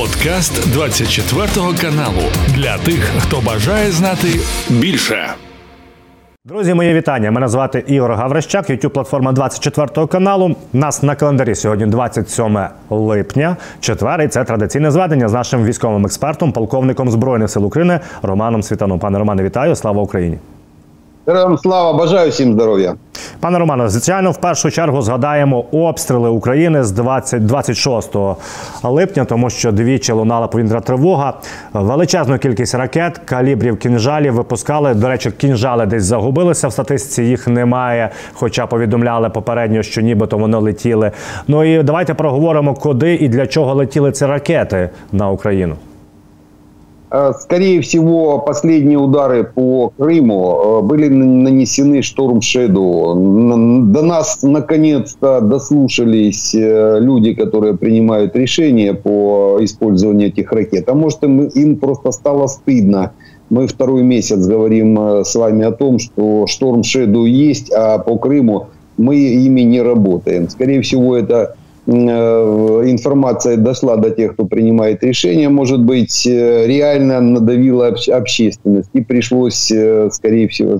Подкаст 24 каналу для тих, хто бажає знати більше. Друзі, мої вітання. Мене звати Ігор Гаврищак, youtube платформа 24 каналу. Нас на календарі сьогодні 27 липня. Четвер, і це традиційне зведення з нашим військовим експертом, полковником збройних сил України Романом Світаном. Пане Романе, вітаю! Слава Україні! Героям слава, бажаю всім здоров'я. Пане Романе, звичайно, в першу чергу згадаємо обстріли України з 20, 26 липня, тому що двічі лунала повітряна тривога. Величезну кількість ракет, калібрів, кінжалів випускали. До речі, кінжали десь загубилися в статистиці. Їх немає, хоча повідомляли попередньо, що нібито вони летіли. Ну і давайте проговоримо, куди і для чого летіли ці ракети на Україну. Э, скорее всего, последние удары по Крыму э, были нанесены Шторм Шеду. До нас наконец-то дослушались э, люди, которые принимают решения по использованию этих ракет. А может им, им просто стало стыдно. Мы второй месяц говорим с вами о том, что Шторм Шеду есть, а по Крыму мы ими не работаем. Скорее всего, это информация дошла до тех, кто принимает решения, может быть, э, реально надавила общественность. И пришлось, э, скорее всего,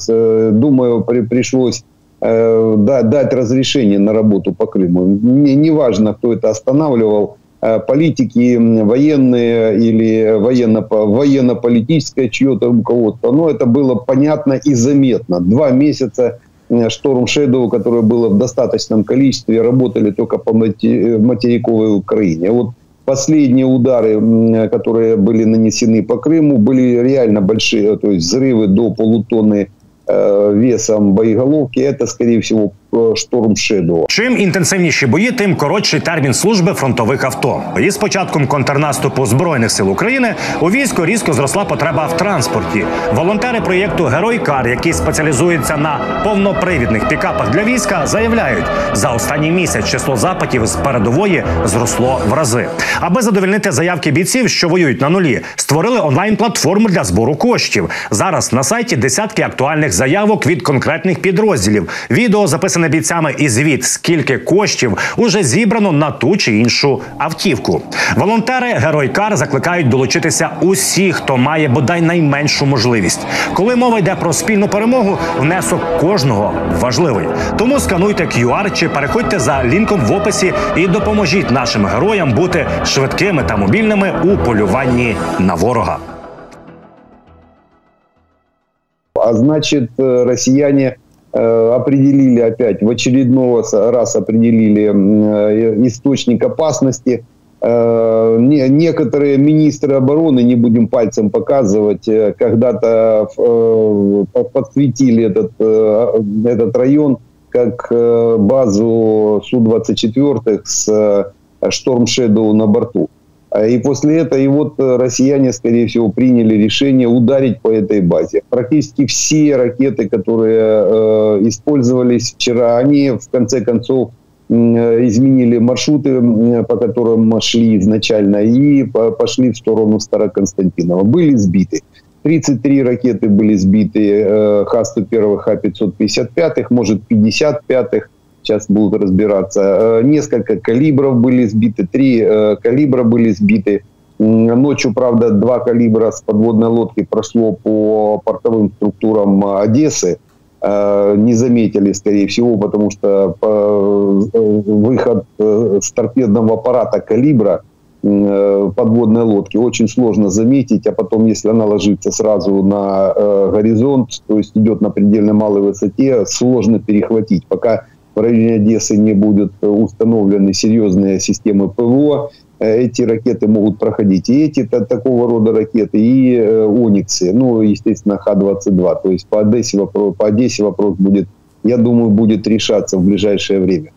думаю, пришлось дать разрешение на работу по Крыму. Неважно, кто это останавливал, политики, военные или военно, военно-политическое чье-то руководство. Но это было понятно и заметно. Два месяца Шторм Shadow, которое было в достаточном количестве, работали только по материковой Украине. Вот последние удары, которые были нанесены по Крыму, были реально большие, то есть взрывы до полутонны Э, весом боєголовки, это, скорее всего, шторм Shadow. Чим інтенсивніші бої, тим коротший термін служби фронтових авто. І з початком контрнаступу збройних сил України у війську різко зросла потреба в транспорті. Волонтери проєкту Герой Кар, які спеціалізуються на повнопривідних пікапах для війська, заявляють, за останній місяць число запитів з передової зросло в рази. Аби задовільнити заявки бійців, що воюють на нулі, створили онлайн платформу для збору коштів. Зараз на сайті десятки актуальних заявок від конкретних підрозділів. Відео записане бійцями і звіт, скільки коштів уже зібрано на ту чи іншу автівку. Волонтери Герой Кар закликають долучитися усі, хто має бодай найменшу можливість. Коли мова йде про спільну перемогу, внесок кожного важливий. Тому скануйте QR чи переходьте за лінком в описі і допоможіть нашим героям бути швидкими та мобільними у полюванні на ворога. А значит, россияне э, определили опять, в очередной раз определили э, источник опасности. Некоторые министры обороны, не будем пальцем показывать, когда-то подсветили этот, этот район как базу Су-24 с Шторм Shadow на борту. А, и после этого, и вот э, россияне, скорее всего, приняли решение ударить по этой базе. Практически все ракеты, которые э, использовались вчера, они в конце концов э, изменили маршруты, по которым шли изначально, и пошли в сторону Староконстантинова. Были сбиты. 33 ракеты были сбиты э, Х-101, Х-555, может 55-х сейчас будут разбираться. Э, несколько калибров были сбиты, три э, калибра были сбиты. Ночью, правда, два калибра с подводной лодки прошло по портовым структурам Одессы. Э, не заметили, скорее всего, потому что выход с торпедного аппарата калибра подводной лодки очень сложно заметить, а потом, если она ложится сразу на горизонт, то есть идет на предельно малой высоте, сложно перехватить. Пока в районе Одессы не будут установлены серьезные системы ПВО, э, эти ракеты могут проходить. И эти такого рода ракеты, и э, Ониксы, ну, естественно, Х-22. То есть по Одессе, вопрос, по Одессе вопрос будет, я думаю, будет решаться в ближайшее время.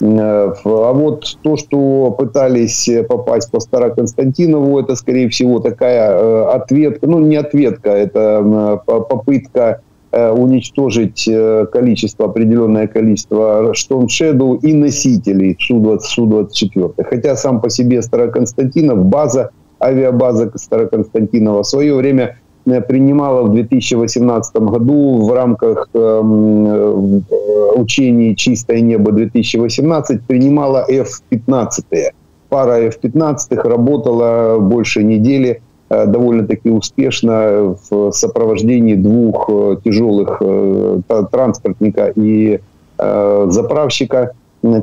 Э, а вот то, что пытались попасть по Староконстантинову, это, скорее всего, такая ответка, ну, не ответка, это попытка Э, уничтожить э, количество, определенное количество Storm Shadow и носителей Су-20, Су-24. Хотя сам по себе Староконстантинов, база, авиабаза Староконстантинова в свое время э, принимала в 2018 году в рамках учений «Чистое небо-2018» принимала F-15. пара F-15 работала больше недели довольно-таки успешно в сопровождении двух тяжелых транспортника и заправщика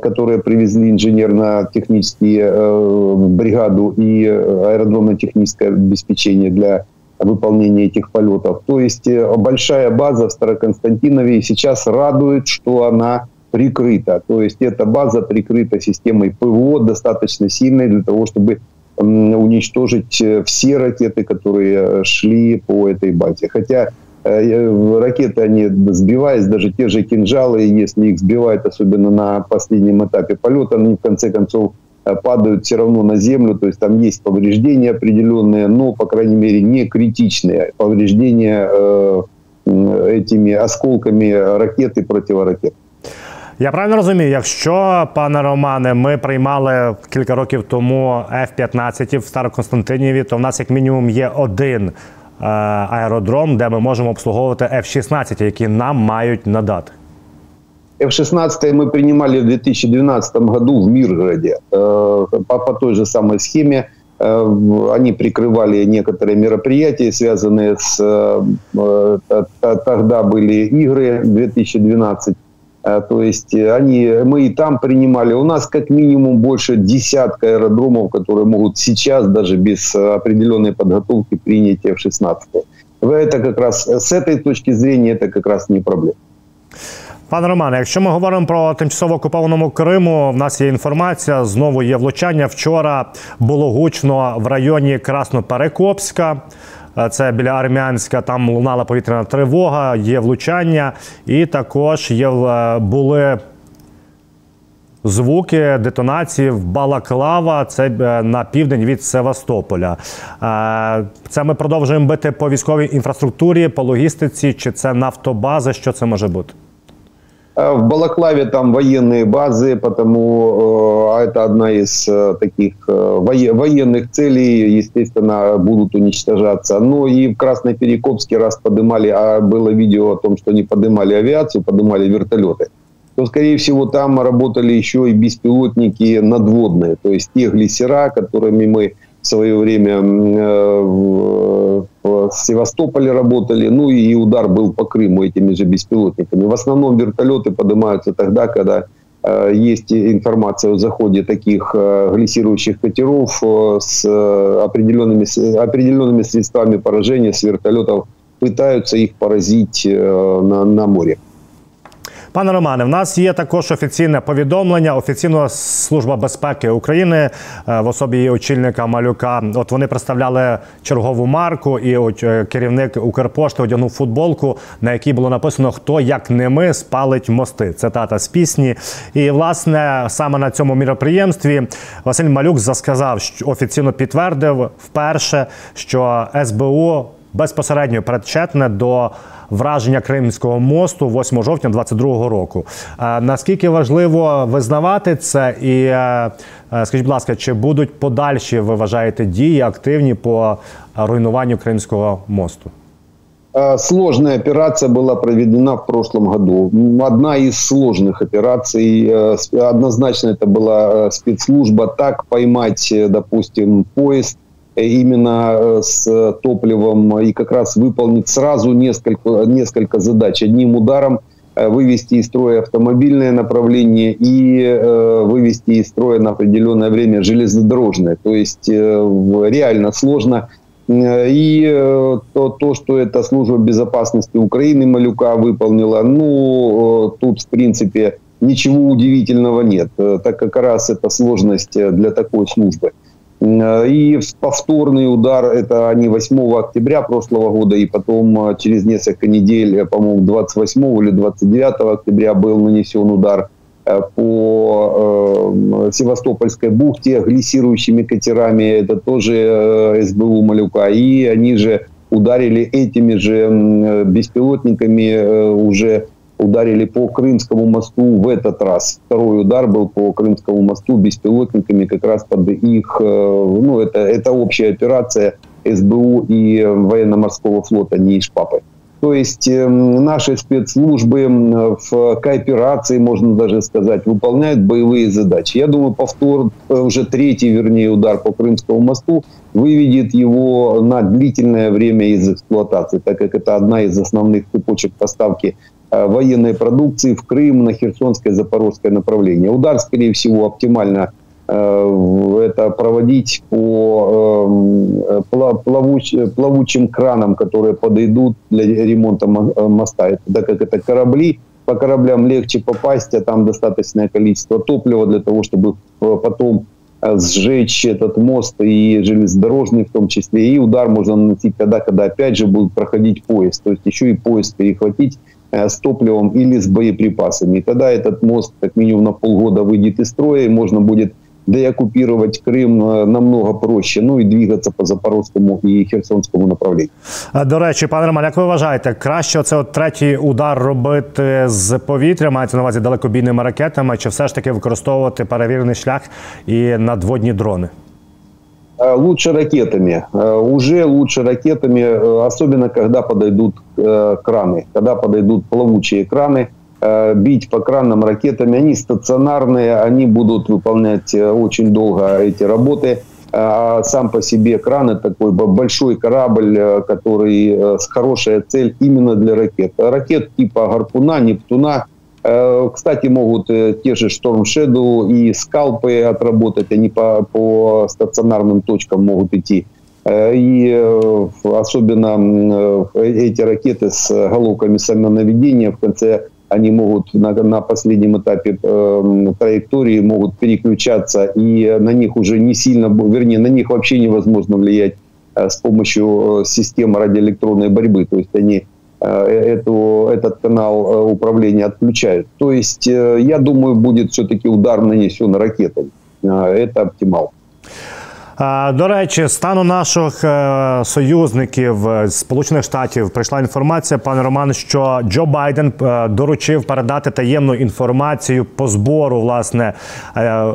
которые привезли инженерно-технические э, бригаду и аэродромно-техническое обеспечение для выполнения этих полетов. То есть э, большая база в Староконстантинове сейчас радует, что она прикрыта. То есть эта база прикрыта системой ПВО достаточно сильной для того, чтобы уничтожить э, все ракеты, которые шли по этой базе. Хотя Э, ракеты, они сбиваясь, даже те же кинжалы, если их сбивают, особенно на последнем этапе полета, они в конце концов э, падают все равно на землю, то есть там есть повреждения определенные, но, по крайней мере, не критичные повреждения э, этими осколками ракет і противоракет. Я правильно розумію, якщо пане Романе, ми приймали кілька років тому F-15 в Староконстантиніві, то в нас як мінімум є один Е, аеродром, де ми можемо обслуговувати F-16, які нам мають надати. F-16 мы принимали в 2012 году в Миргороде э, по, по той же самой схеме. Э, они прикрывали некоторые мероприятия, связанные с... Э, тогда были игры 2012 Э, то есть э, они, мы и там принимали. У нас как минимум больше десятка аэродромов, которые могут сейчас даже без э, определенной подготовки принять F-16. Это как раз с этой точки зрения это как раз не проблема. Пане Романе, якщо ми говоримо про тимчасово окупованому Криму, в нас є інформація. Знову є влучання. Вчора було гучно в районі Красноперекопська. Е, це біля Армянська. Там лунала повітряна тривога, є влучання, і також є е, були. Звуки детонації в Балаклава, це е, на південь від Севастополя. Це ми продовжуємо бити по військовій інфраструктурі, по логістиці, чи це нафтобази? Що це може бути? Э, в Балаклаве там военные базы, потому э, это одна из э, таких военных целей, естественно, будут уничтожаться. Но и в Красноперекопске раз поднимали, а было видео о том, что они поднимали авиацию, поднимали вертолеты, то, скорее всего, там работали еще и беспилотники надводные, то есть те глиссера, которыми мы в свое время в Севастополе работали, ну и удар был по Крыму этими же беспилотниками. В основном вертолеты поднимаются тогда, когда э, есть информация о заходе таких э, глиссирующих катеров э, с определенными, определенными средствами поражения с вертолетов, пытаются их поразить на, на море. Пане Романе, в нас є також офіційне повідомлення. Офіційна служба безпеки України е, в особі її очільника малюка. От вони представляли чергову марку, і от е, керівник Укрпошти одягнув футболку, на якій було написано Хто як не ми спалить мости. Цитата з пісні. І власне саме на цьому міроприємстві Василь Малюк засказав, що офіційно підтвердив вперше, що СБУ безпосередньо причетне до враження Кримського мосту 8 жовтня 2022 року. Е, наскільки важливо визнавати це, і е, е, скажіть, будь ласка, чи будуть подальші ви вважаєте дії активні по руйнуванню Кримського мосту? Сложная операция была проведена в прошлом году. Одна из сложных операций. Однозначно это была спецслужба. Так поймать, допустим, поезд именно э, с топливом и как раз выполнить сразу несколько, несколько задач. Одним ударом э, вывести из строя автомобильное направление и э, вывести из строя на определенное время железнодорожное. То есть э, реально сложно. И э, то, то, что эта служба безопасности Украины Малюка выполнила, ну, э, тут, в принципе, ничего удивительного нет, так как раз это сложность для такой службы. Э, и повторный удар, это они 8 октября прошлого года, и потом э, через несколько недель, э, по-моему, 28 или 29 октября был нанесен удар по э, Севастопольской бухте глиссирующими катерами. Это тоже э, СБУ Малюка. И они же ударили этими же беспилотниками уже ударили по Крымскому мосту в этот раз. Второй удар был по Крымскому мосту беспилотниками как раз под их, э, ну, это, это общая операция СБУ и военно-морского флота, не из Папы. То есть э, наши спецслужбы в кооперации, можно даже сказать, выполняют боевые задачи. Я думаю, повтор, э, уже третий, вернее, удар по Крымскому мосту выведет его на длительное время из эксплуатации, так как это одна из основных цепочек поставки военной продукции в Крым на Херсонское Запорожское направление. Удар, скорее всего, оптимально Э, это проводить по эм, плавуч, плавучим кранам, которые подойдут для ремонта моста. Так как это корабли, по кораблям легче попасть, а там достаточное количество топлива для того, чтобы э, потом э, сжечь этот мост и железнодорожный в том числе. И удар можно наносить тогда, когда опять же будет проходить поезд. То есть еще и поезд перехватить с топливом или с боеприпасами. И тогда этот мост как минимум на полгода выйдет из строя, и можно будет деоккупировать Крим э, намного проще, ну і двигатися по Запорозькому і Херсонському направлінню. До речі, пане Роман, як ви вважаєте, краще це от третій удар робити з повітря, мається на увазі далекобійними ракетами, чи все ж таки використовувати перевірений шлях і надводні дрони? Е, лучше ракетами. Е, уже лучше ракетами, особенно когда подойдут краны, когда подойдут плавучие краны, Э, бить по кранам ракетами. Они стационарные, они будут выполнять э, очень долго эти работы. А сам по себе кран это такой большой корабль, э, который с хорошая цель именно для ракет. Ракет типа Гарпуна, Нептуна, кстати, могут те же Storm Shadow и скалпы отработать, они по, по стационарным точкам могут идти. И особенно эти ракеты с головками самонаведения в конце они могут на, на последнем этапе э, траектории могут переключаться, и на них уже не сильно, вернее, на них вообще невозможно влиять э, с помощью э, системы радиоэлектронной борьбы. То есть они э, эту, этот канал э, управления отключают. То есть, э, я думаю, будет все-таки удар нанесен ракетами. Э, это оптимал. До речі, стану наших е, союзників з Сполучених Штатів прийшла інформація, пане Роман, що Джо Байден е, доручив передати таємну інформацію по збору. Власне е,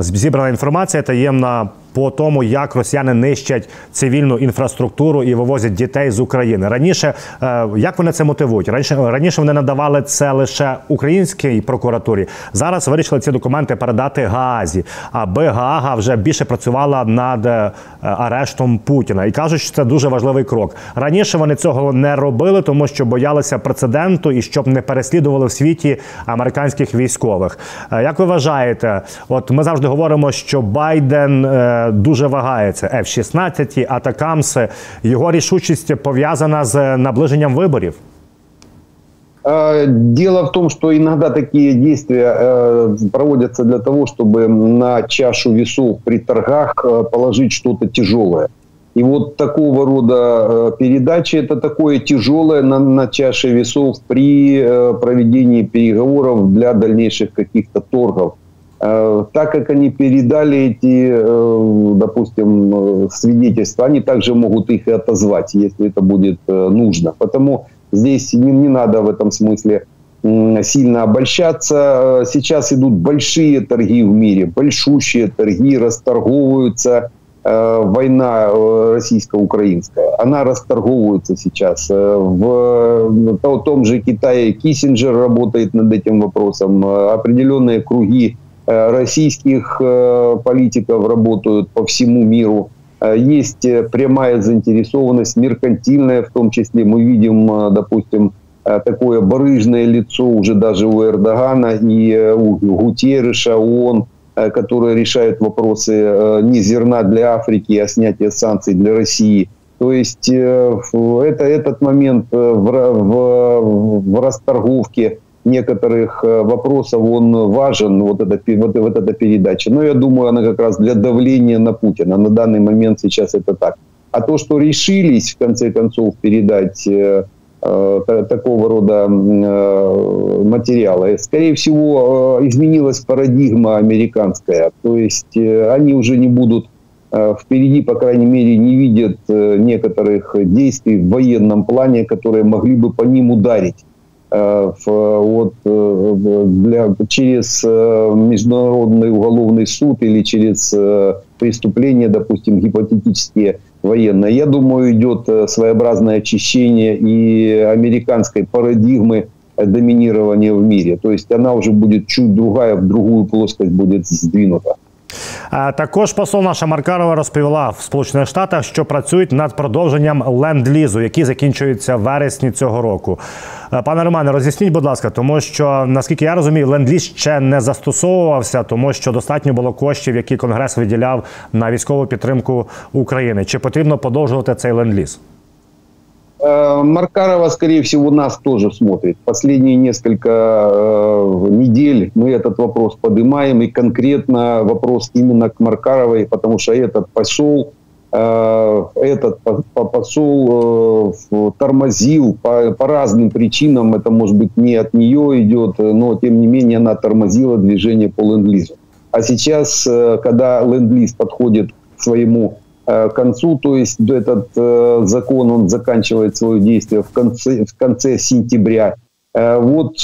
зібрана інформація таємна по тому, як росіяни нищать цивільну інфраструктуру і вивозять дітей з України. Раніше е, як вони це мотивують? Раніше раніше вони надавали це лише українській прокуратурі. Зараз вирішили ці документи передати Гаазі, аби Гаага вже більше працювала над е, арештом Путіна. І кажуть, що це дуже важливий крок. Раніше вони цього не робили, тому що боялися прецеденту і щоб не переслідували в світі американських військових. Е, як ви вважаєте, от ми завжди говоримо, що Байден дуже вагається. F-16, Атакамси. Його рішучість пов'язана з наближенням виборів. Дело в том, что иногда такие действия э, проводятся для того, чтобы на чашу весов при торгах э, положить что-то тяжелое. И вот такого рода э, передачи это такое тяжелое на, на чаше весов при проведении переговоров для дальнейших каких-то торгов. Э, так как они передали эти, э, допустим, э, свидетельства, они также могут их и отозвать, если это будет нужно. Потому здесь не, не надо в этом смысле сильно обольщаться. Сейчас идут большие торги в мире, большущие торги, расторговываются. Война российско-украинская, она расторговывается сейчас. В том же Китае Киссинджер работает над этим вопросом. Определенные круги российских э, политиков работают по всему миру. Э, есть прямая заинтересованность, меркантильная в том числе. Мы видим, допустим, такое барыжное лицо уже даже у Эрдогана и у Гутерреша, ООН, которые решают вопросы не зерна для Африки, а снятия санкций для России. То есть это, этот момент в, в, в расторговке некоторых э, вопросов он важен, вот эта, вот, вот эта передача. Но я думаю, она как раз для давления на Путина. На данный момент сейчас это так. А то, что решились, в конце концов, передать э, э, такого рода э, материалы, скорее всего, э, изменилась парадигма американская. То есть э, они уже не будут э, впереди, по крайней мере, не видят э, некоторых действий в военном плане, которые могли бы по ним ударить. Э, э, для, через э, Международный уголовный суд или через преступления, допустим, гипотетические военные. Я думаю, идет своеобразное очищение и американской парадигмы доминирования в мире. То есть она уже будет чуть другая, в другую плоскость будет сдвинута. Також посол наша Маркарова розповіла в Сполучених Штатах, що працюють над продовженням ленд-лізу, який закінчується в вересні цього року. Пане Романе, роз'ясніть, будь ласка, тому що наскільки я розумію, ленд-ліз ще не застосовувався, тому що достатньо було коштів, які конгрес виділяв на військову підтримку України. Чи потрібно подовжувати цей ленд-ліз? Э, Маркарова, скорее всего, нас тоже смотрит. Последние несколько э, недель мы этот вопрос поднимаем, и конкретно вопрос именно к Маркаровой, потому что этот посол, э, этот посол тормозил по, по разным причинам, это может быть не от нее идет, но тем не менее она тормозила движение по ленд-лизу. А сейчас, когда ленд-лиз подходит к своему Э, концу, то есть этот э, закон, он заканчивает свое действие в конце, в конце сентября. Э, вот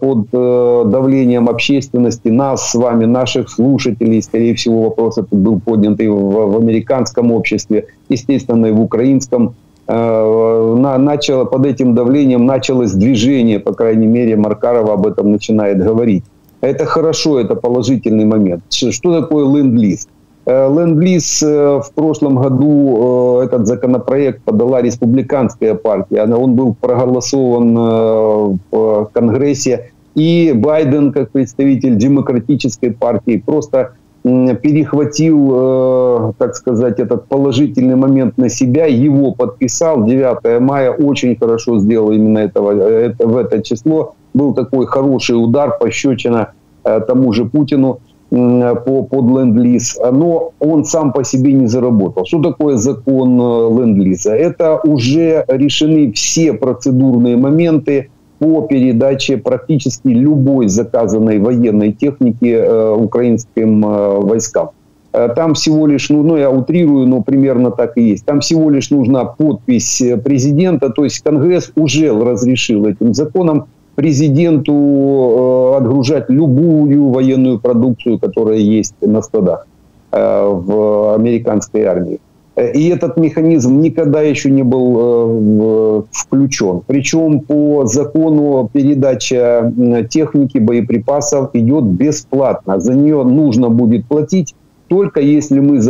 под давлением общественности, нас с вами, наших слушателей, скорее всего, вопрос этот был поднят и в, в американском обществе, естественно, и в украинском, начало, под этим давлением началось движение, по крайней мере, Маркарова об этом начинает говорить. Это хорошо, это положительный момент. Что такое ленд-лиз? Э, Ленд-лиз э, в прошлом году э, этот законопроект подала республиканская партия. Он был проголосован в Конгрессе. И Байден, как представитель демократической партии, просто перехватил, так сказать, этот положительный момент на себя, его подписал 9 мая, очень хорошо сделал именно этого, это, в это число. Был такой хороший удар, пощечина тому же Путину по, под ленд-лиз, но он сам по себе не заработал. Что такое закон э, ленд-лиза? Это уже решены все процедурные моменты по передаче практически любой заказанной военной техники э, украинским э, войскам. Э, там всего лишь, ну, ну я утрирую, но примерно так и есть. Там всего лишь нужна подпись президента, то есть Конгресс уже разрешил этим законом президенту э, отгружать любую военную продукцию, которая есть на складах э, в американской армии. И этот механизм никогда еще не был э, включен. Причем по закону передача техники, боеприпасов идет бесплатно. За нее нужно будет платить только если мы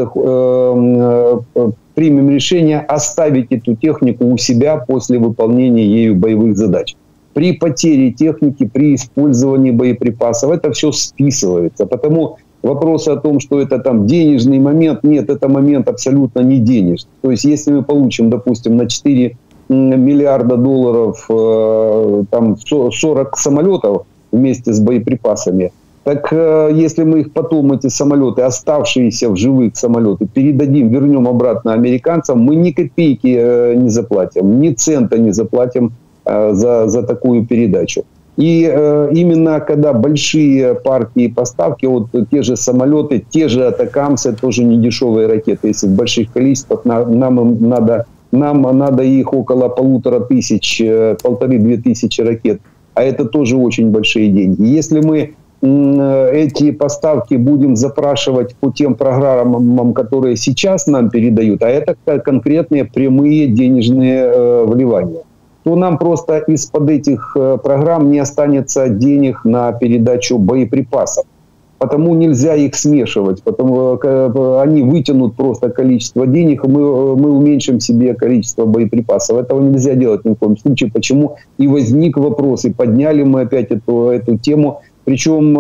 примем решение оставить эту технику у себя после выполнения ею боевых задач при потере техники, при использовании боеприпасов. Это все списывается. Потому вопрос о том, что это там денежный момент, нет, это момент абсолютно не денежный. То есть если мы получим, допустим, на 4 миллиарда долларов э, там 40 самолетов вместе с боеприпасами, так э, если мы их потом, эти самолеты, оставшиеся в живых самолеты, передадим, вернем обратно американцам, мы ни копейки э, не заплатим, ни цента не заплатим за, за такую передачу. И э, именно когда большие партии поставки, вот те же самолеты, те же атакамсы, тоже не дешевые ракеты, если в больших количествах, нам, нам надо, нам надо их около полутора тысяч, э, полторы-две тысячи ракет, а это тоже очень большие деньги. Если мы эти поставки будем запрашивать по тем программам, которые сейчас нам передают, а это конкретные прямые денежные э, вливания то нам просто из-под этих э, программ не останется денег на передачу боеприпасов. Потому нельзя их смешивать, потому э, они вытянут просто количество денег, мы, э, мы уменьшим себе количество боеприпасов. Этого нельзя делать ни в коем случае. Почему? И возник вопрос, и подняли мы опять эту, эту тему. Причем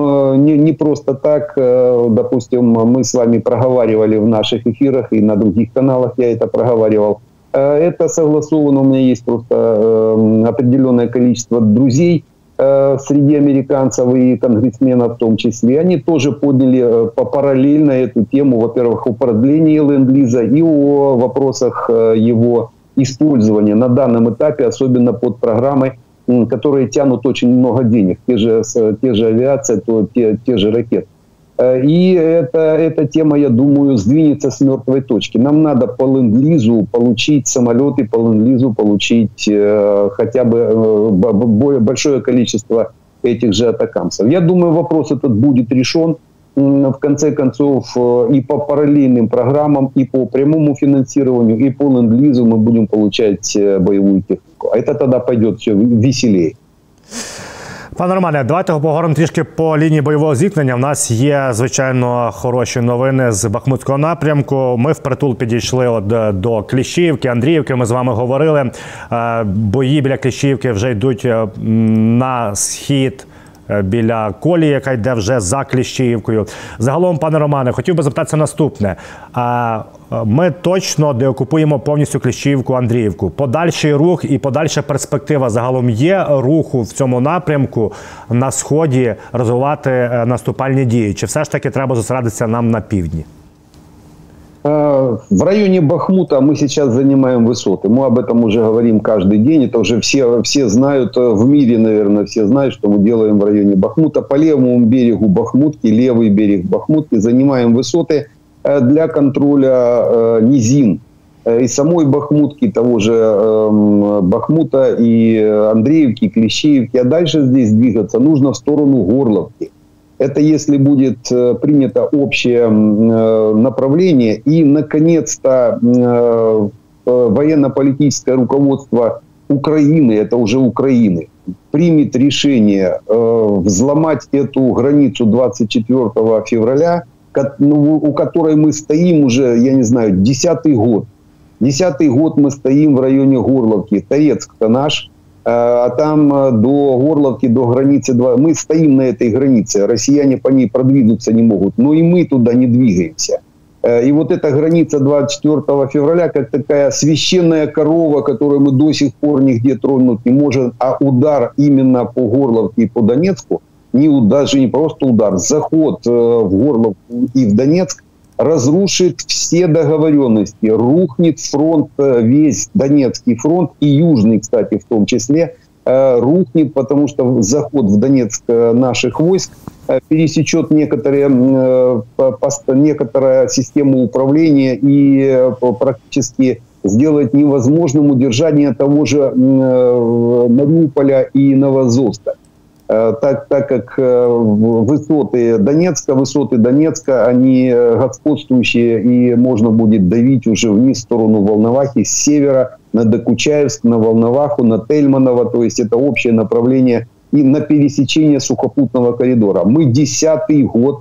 не, не просто так, допустим, мы с вами проговаривали в наших эфирах и на других каналах я это проговаривал – Э, это согласовано, у меня есть просто э, определенное количество друзей э, среди американцев и конгрессменов в том числе. Они тоже подняли параллельно эту тему, во-первых, о продлении ленд-лиза и о вопросах его использования на данном этапе, особенно под программы, которые тянут очень много денег. Те же, те же авиация, то те, те же ракеты. Э, и это, эта тема, я думаю, сдвинется с мертвой точки. Нам надо по ленд-лизу получить самолеты, по ленд-лизу получить э, хотя бы э, большое количество этих же атакамсов. Я думаю, вопрос этот будет решен. в конце концов, и по параллельным программам, и по прямому финансированию, и по ленд-лизу мы будем получать боевую технику. А это тогда пойдет все веселее. Пане Романе, давайте поговоримо трішки по лінії бойового зіткнення. У нас є звичайно хороші новини з Бахмутського напрямку. Ми впритул підійшли от до Кліщівки, Андріївки. Ми з вами говорили. Е, бої біля Кліщівки вже йдуть е, на схід. Е, біля колії, яка йде вже за Кліщіївкою. Загалом, пане Романе, хотів би запитатися наступне: ми точно деокупуємо повністю Кліщіївку, Андріївку. Подальший рух і подальша перспектива загалом є руху в цьому напрямку на сході розвивати е, наступальні дії. Чи все ж таки треба зосередитися нам на півдні? В районе Бахмута мы сейчас занимаем высоты. Мы об этом уже говорим каждый день. Это уже все, все знают, э, в мире, наверное, все знают, что мы делаем в районе Бахмута. По левому берегу Бахмутки, левый берег Бахмутки, занимаем высоты э, Для контроля э, низин и самой Бахмутки, того же эм, Бахмута и Андреевки, Клещеевки. А дальше здесь двигаться нужно в сторону Горловки. Это если будет э, принято общее э, направление и, наконец-то, э, военно-политическое руководство Украины, это уже Украины, примет решение взломать эту границу 24 февраля, у которой мы стоим уже, я не знаю, десятый год. Десятый год мы стоим в районе Горловки. Торецк-то наш – Э, а там э, до Горловки, до границы 2. Мы стоим на этой границе, россияне по ней продвинуться не могут, но и мы туда не двигаемся. Э, и вот эта граница 24 февраля, как такая священная корова, которую мы до сих пор нигде тронуть не можем, а удар именно по Горловке и по Донецку, не, даже не просто удар, заход в Горловку и в Донецк разрушит все договоренности, рухнет фронт, э, весь Донецкий фронт и Южный, кстати, в том числе, э, рухнет, потому что заход в Донецк э, наших войск пересечет некоторые, некоторая система управления и практически сделает невозможным удержание того же Мариуполя и Новозовска. Э, так, так как э, высоты Донецка, высоты Донецка, они э, господствующие, и можно будет давить уже вниз в сторону Волновахи, с севера на Докучаевск, на Волноваху, на Тельманово, то есть это общее направление и на пересечение сухопутного коридора. Мы десятый год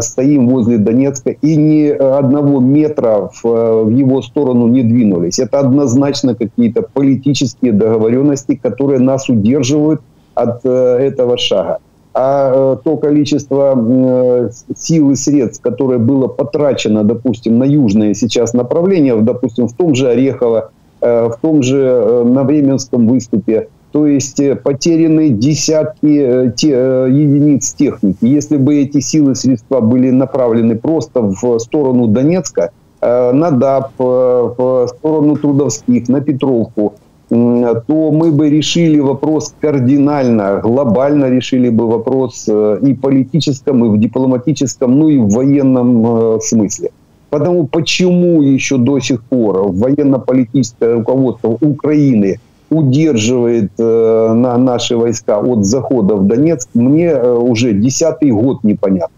стоим возле Донецка и ни одного метра в, в его сторону не двинулись. Это однозначно какие-то политические договоренности, которые нас удерживают от э, этого шага. А э, то количество э, сил и средств, которое было потрачено, допустим, на южное сейчас направление, допустим, в том же Орехово, в том же на Временском выступе, то есть потеряны десятки единиц техники. Если бы эти силы и средства были направлены просто в сторону Донецка, на ДАП, в сторону Трудовских, на Петровку, то мы бы решили вопрос кардинально, глобально решили бы вопрос э, и политическом, и в дипломатическом, ну и в военном э, смысле. Потому почему еще до сих пор военно-политическое руководство Украины удерживает э, на наши войска от захода в Донецк, мне уже десятый год непонятно.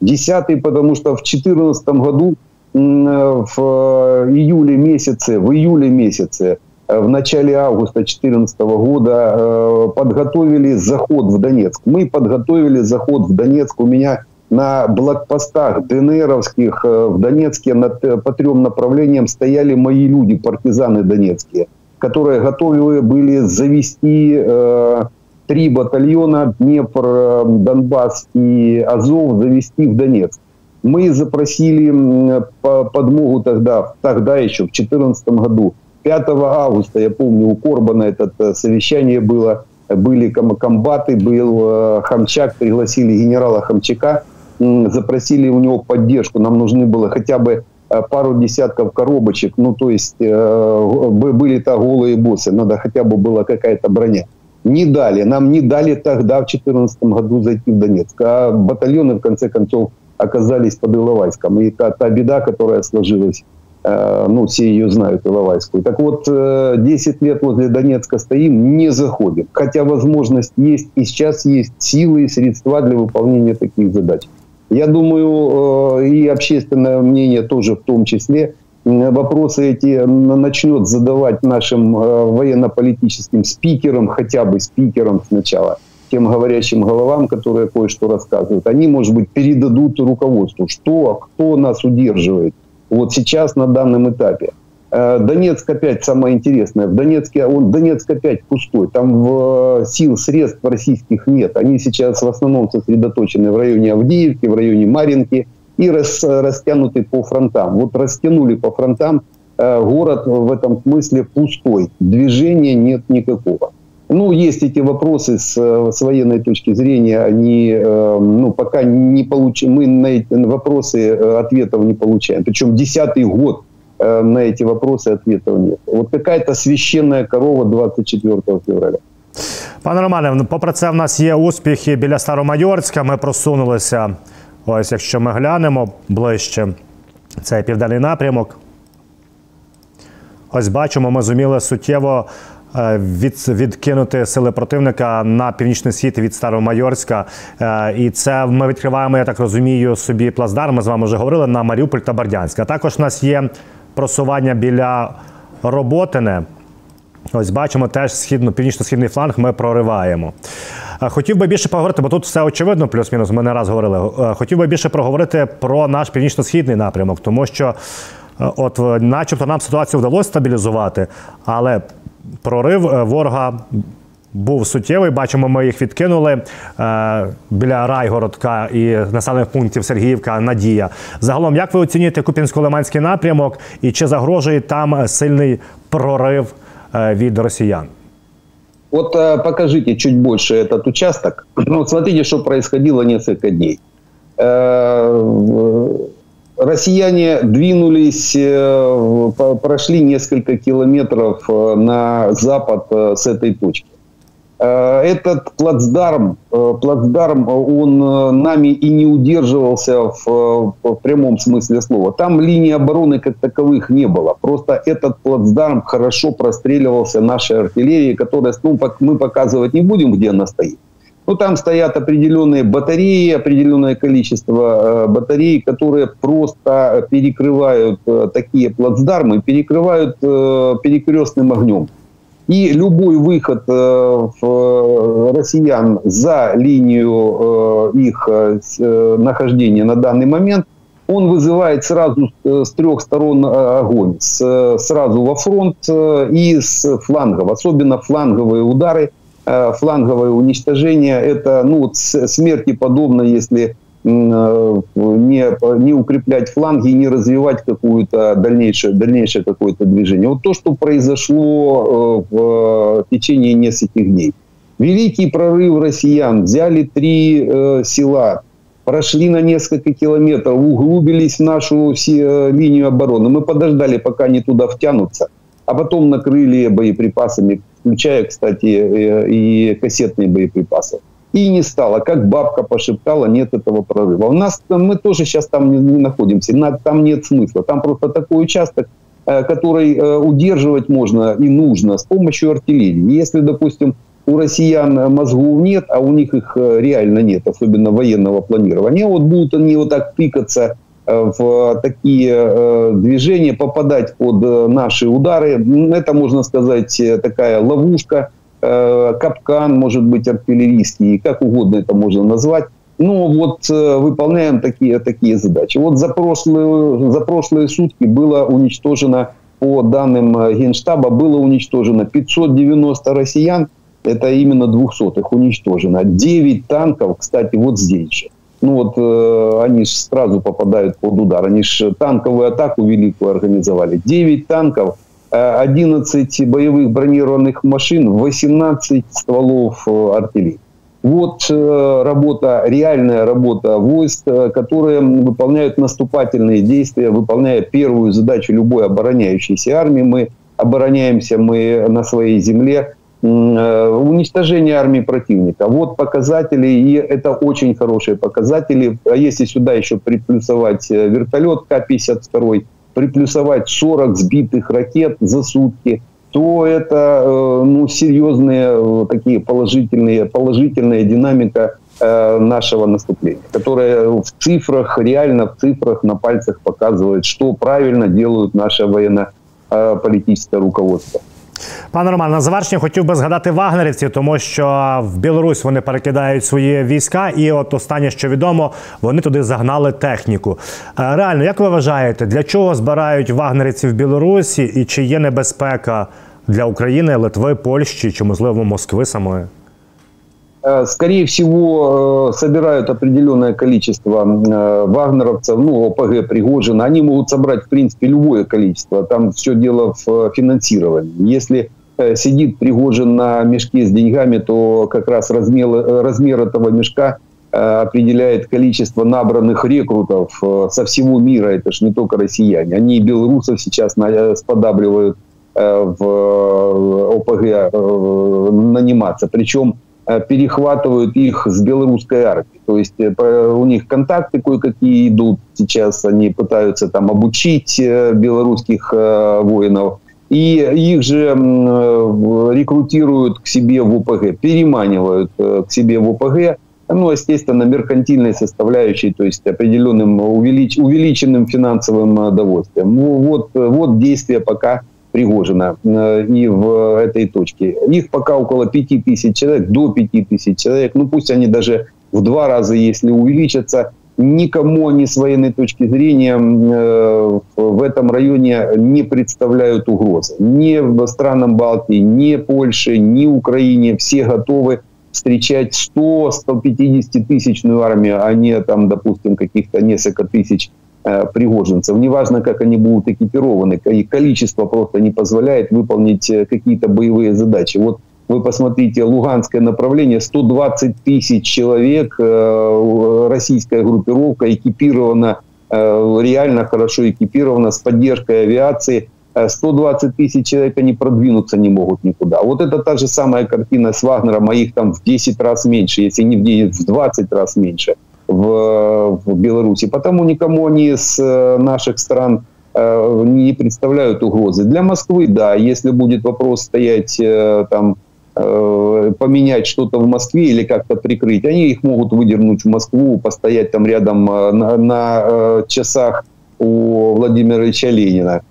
Десятый, потому что в 2014 году в июле месяце, в июле месяце в начале августа 2014 года э, подготовили заход в Донецк. Мы подготовили заход в Донецк. У меня на блокпостах ДНРовских э, в Донецке над, э, по трем направлениям стояли мои люди, партизаны донецкие, которые готовы были завести э, три батальона Днепр, Донбасс и Азов завести в Донецк. Мы запросили подмогу тогда, тогда еще, в 2014 году, 5 августа, я помню, у Корбана это э, совещание было, были комбаты, был э, Хамчак, пригласили генерала Хамчака, запросили у него поддержку. Нам нужны было хотя бы э, пару десятков коробочек, ну то есть были-то голые боссы, надо хотя бы была какая-то броня. Не дали, нам не дали тогда в 2014 году зайти в Донецк, а батальоны в конце концов оказались под Иловайском. И та, та беда, которая сложилась ну, все ее знают, Иловайскую. Так вот, 10 э, лет возле Донецка стоим, не заходим. Хотя возможность есть, и сейчас есть силы и средства для выполнения таких задач. Я думаю, и общественное мнение тоже в том числе, вопросы эти начнет задавать нашим военно-политическим спикерам, хотя бы спикерам сначала, тем говорящим головам, которые кое-что рассказывают. Они, может быть, передадут руководству, что, кто нас удерживает вот сейчас на данном этапе. Э, Донецк опять самое интересное. В Донецке, он, Донецк опять пустой. Там в, сил, средств российских нет. Они сейчас в основном сосредоточены в районе Авдеевки, в районе Маринки и рас, растянуты по фронтам. Вот растянули по фронтам, э, город в этом смысле пустой. Движения нет никакого. Ну, есть эти вопросы с, с военной точки зрения, они, э, ну, пока не получим, мы на эти вопросы ответов не получаем. Причем десятый год Э, на эти вопросы ответов нет. Вот какая-то священная корова 24 февраля. Пане Романе, попри це, в нас є успіхи біля Старомайорська. Ми просунулися. Ось, якщо ми глянемо ближче, це південний напрямок. Ось бачимо, ми зуміли суттєво е, від, відкинути сили противника на північний схід від Старомайорська. Е, і це ми відкриваємо, я так розумію, собі плацдарм. Ми з вами вже говорили на Маріуполь та Бердянськ. А також у нас є просування біля Роботине. Ось бачимо теж східно, північно-східний фланг ми прориваємо. Е, хотів би більше поговорити, бо тут все очевидно, плюс-мінус, ми не раз говорили. Е, хотів би більше проговорити про наш північно-східний напрямок, тому що, е, от, начебто, нам ситуацію вдалося стабілізувати, але прорив ворога був суттєвий. Бачимо, ми їх відкинули е, біля Райгородка і населених пунктів Сергіївка, Надія. Загалом, як ви оцінюєте Купінсько-Лиманський напрямок і чи загрожує там сильний прорив е, від росіян? Вот покажите чуть больше этот участок. Ну, смотрите, что происходило несколько дней. Э, россияне двинулись, э, прошли несколько километров на запад с этой точки. Э, этот плацдарм, э, плацдарм, он э, нами и не удерживался в прямом смысле слова. Там линии обороны как таковых не было. Просто этот плацдарм хорошо простреливался нашей артиллерией, которая, ну, мы показывать не будем, где она стоит. Ну, там стоят определенные батареи, определенное количество батарей, которые просто перекрывают такие плацдармы, перекрывают перекрестным огнем. И любой выход э, э, россиян за линию э, их нахождения на данный момент, он вызывает сразу с трех сторон огонь. Сразу во фронт и с флангов. Особенно фланговые удары, фланговое уничтожение. Это ну, смерти подобно, если Э, не, не укреплять фланги и не развивать какую-то дальнейшее, дальнейшее какое-то движение. Вот то, что произошло э, в течение нескольких дней. Великий прорыв россиян. Взяли три э, села, прошли на несколько километров, углубились в нашу линию обороны. Мы подождали, пока они туда втянутся, а потом накрыли боеприпасами, включая, кстати, и кассетные боеприпасы и не стало. Как бабка пошептала, нет этого прорыва. У нас мы тоже сейчас там не, не находимся, там нет смысла. Там просто такой участок, э, который э, удерживать можно и нужно с помощью артиллерии. Если, допустим, у россиян мозгов нет, а у них их э, реально нет, особенно военного планирования, вот будут они вот так тыкаться в такие движения, попадать под наши удары. Это, можно сказать, такая ловушка – Э, капкан, может быть, артиллерийский, как угодно это можно назвать. Но вот э, выполняем такие, такие задачи. Вот за прошлые, за прошлые сутки было уничтожено, по данным э, Генштаба, было уничтожено 590 россиян, это именно 200 их уничтожено. 9 танков, кстати, вот здесь же. Ну вот э, они же сразу попадают под удар. Они же танковую атаку великую организовали. 9 танков – 11 боевых бронированных машин, 18 стволов э, артиллерии. Вот э, работа, реальная работа войск, э, которые выполняют наступательные действия, выполняя первую задачу любой обороняющейся армии. Мы обороняемся мы на своей земле, уничтожение армии противника. Вот показатели, и это очень хорошие показатели. А если сюда еще приплюсовать вертолет К-52, приплюсовать 40 сбитых ракет за сутки, то это э, ну, серьезные э, такие положительные, положительная динамика нашего наступления, которое в цифрах, реально в цифрах на пальцах показывает, что правильно делают наше военно-политическое руководство. Пане Роман, на завершення хотів би згадати вагнерівців, тому що в Білорусь вони перекидають свої війська, і от останнє, що відомо, вони туди загнали техніку. Е, реально, як ви вважаєте, для чого збирають вагнерівців в Білорусі і чи є небезпека для України, Литви, Польщі чи можливо Москви самої? Э, скорее всего, э, собирают определенное количество э, вагнеровцев, ну, ОПГ Пригожина. Они могут собрать, в принципе, любое количество. Там все дело в финансировании. Если сидит Пригожин на мешке с деньгами, то как раз размер, размер этого мешка определяет количество набранных рекрутов со всего мира. Это же не только россияне. Они и белорусов сейчас сподабливают в ОПГ наниматься. Причем перехватывают их с белорусской армии. То есть э, у них контакты кое-какие идут. Сейчас они пытаются там обучить э, белорусских воинов. И их же рекрутируют к себе в ОПГ, переманивают к себе в ОПГ, ну, естественно, меркантильной составляющей, то есть определенным увелич, увеличенным финансовым довольствием. Ну, вот, вот действие пока Пригожина э, и в этой точке. Их пока около 5 тысяч человек, до 5 тысяч человек. Ну пусть они даже в два раза, если увеличатся, никому они с военной точки зрения э, в этом районе не представляют угрозы. Ни в странам Балтии, ни Польше, ни Украине. Все готовы встречать 100-150 тысячную армию, а не там, допустим, каких-то несколько тысяч пригожинцев. Неважно, как они будут экипированы, их количество просто не позволяет выполнить э, какие-то боевые задачи. Вот вы посмотрите, Луганское направление, 120 тысяч человек, э, российская группировка экипирована, реально хорошо экипирована, с поддержкой авиации. 120 тысяч человек, они продвинуться не могут никуда. Вот это та же самая картина с Вагнером, а их там в 10 раз меньше, если не в 10, в 20 раз меньше в, в Беларуси. Потому никому они с э, наших стран э, не представляют угрозы. Для Москвы, да, если будет вопрос стоять э, там, поменять что-то в Москве или как-то прикрыть, они их могут выдернуть в Москву, постоять там рядом на, на часах у Владимира Ильича Ленина,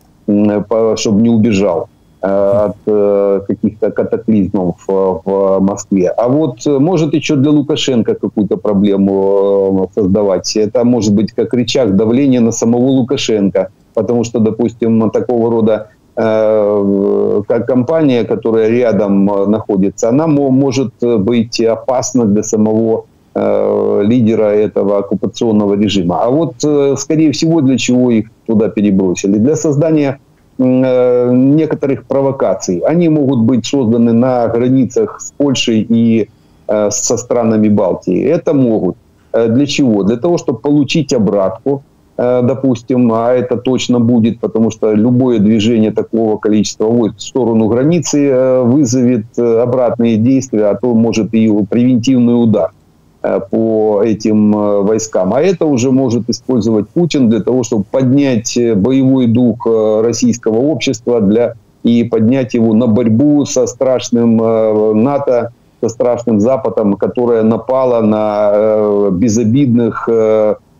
чтобы не убежал. Э, от э, каких-то катаклизмов в Москве. А вот э, может еще для Лукашенко какую-то проблему создавать. Это может быть как рычаг давления на самого Лукашенко. Потому что, допустим, такого рода как компания, которая рядом находится, она может быть опасна для самого лидера этого оккупационного режима. А вот, скорее всего, для чего их туда перебросили? Для создания Э, некоторых провокаций. Они могут быть созданы на границах с Польшей и э, со странами Балтии. Это могут. Э, для чего? Для того, чтобы получить обратку, допустим, а это точно будет, потому что любое движение такого количества войск в сторону границы вызовет обратные действия, а то может и превентивный удар. Э, по этим э, войскам. А это уже может использовать Путин для того, чтобы поднять э, боевой дух российского общества для, и поднять его на борьбу со страшным НАТО, со страшным Западом, которое напало на безобидных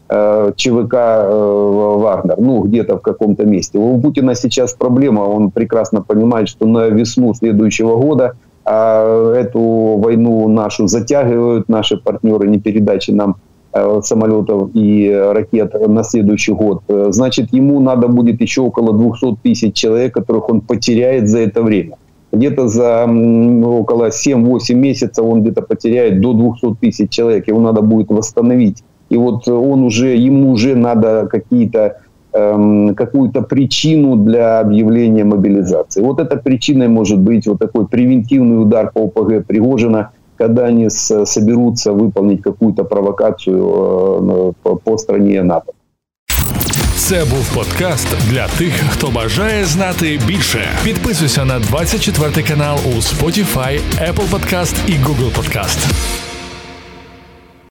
ЧВК Вагнер, ну, где-то в каком-то месте. У Путина сейчас проблема, он прекрасно понимает, что на весну следующего года – а эту войну нашу затягивают наши партнеры не передачи нам э, самолетов и ракет на следующий год. Значит, ему надо будет еще около 200 тысяч человек, которых он потеряет за это время. Где-то за около 7-8 месяцев он где-то потеряет до 200 тысяч человек. Его надо будет восстановить. И вот он уже, ему уже надо какие-то Эм, какую-то причину для объявления мобилизации. Вот эта причиной может быть вот такой превентивный удар по ОПГ Пригожина, когда они соберутся выполнить какую-то провокацию э, по стране НАТО. Це був подкаст для тих, хто бажає знати більше. Підписуйся на 24 канал у Spotify, Apple Podcast і Google Podcast.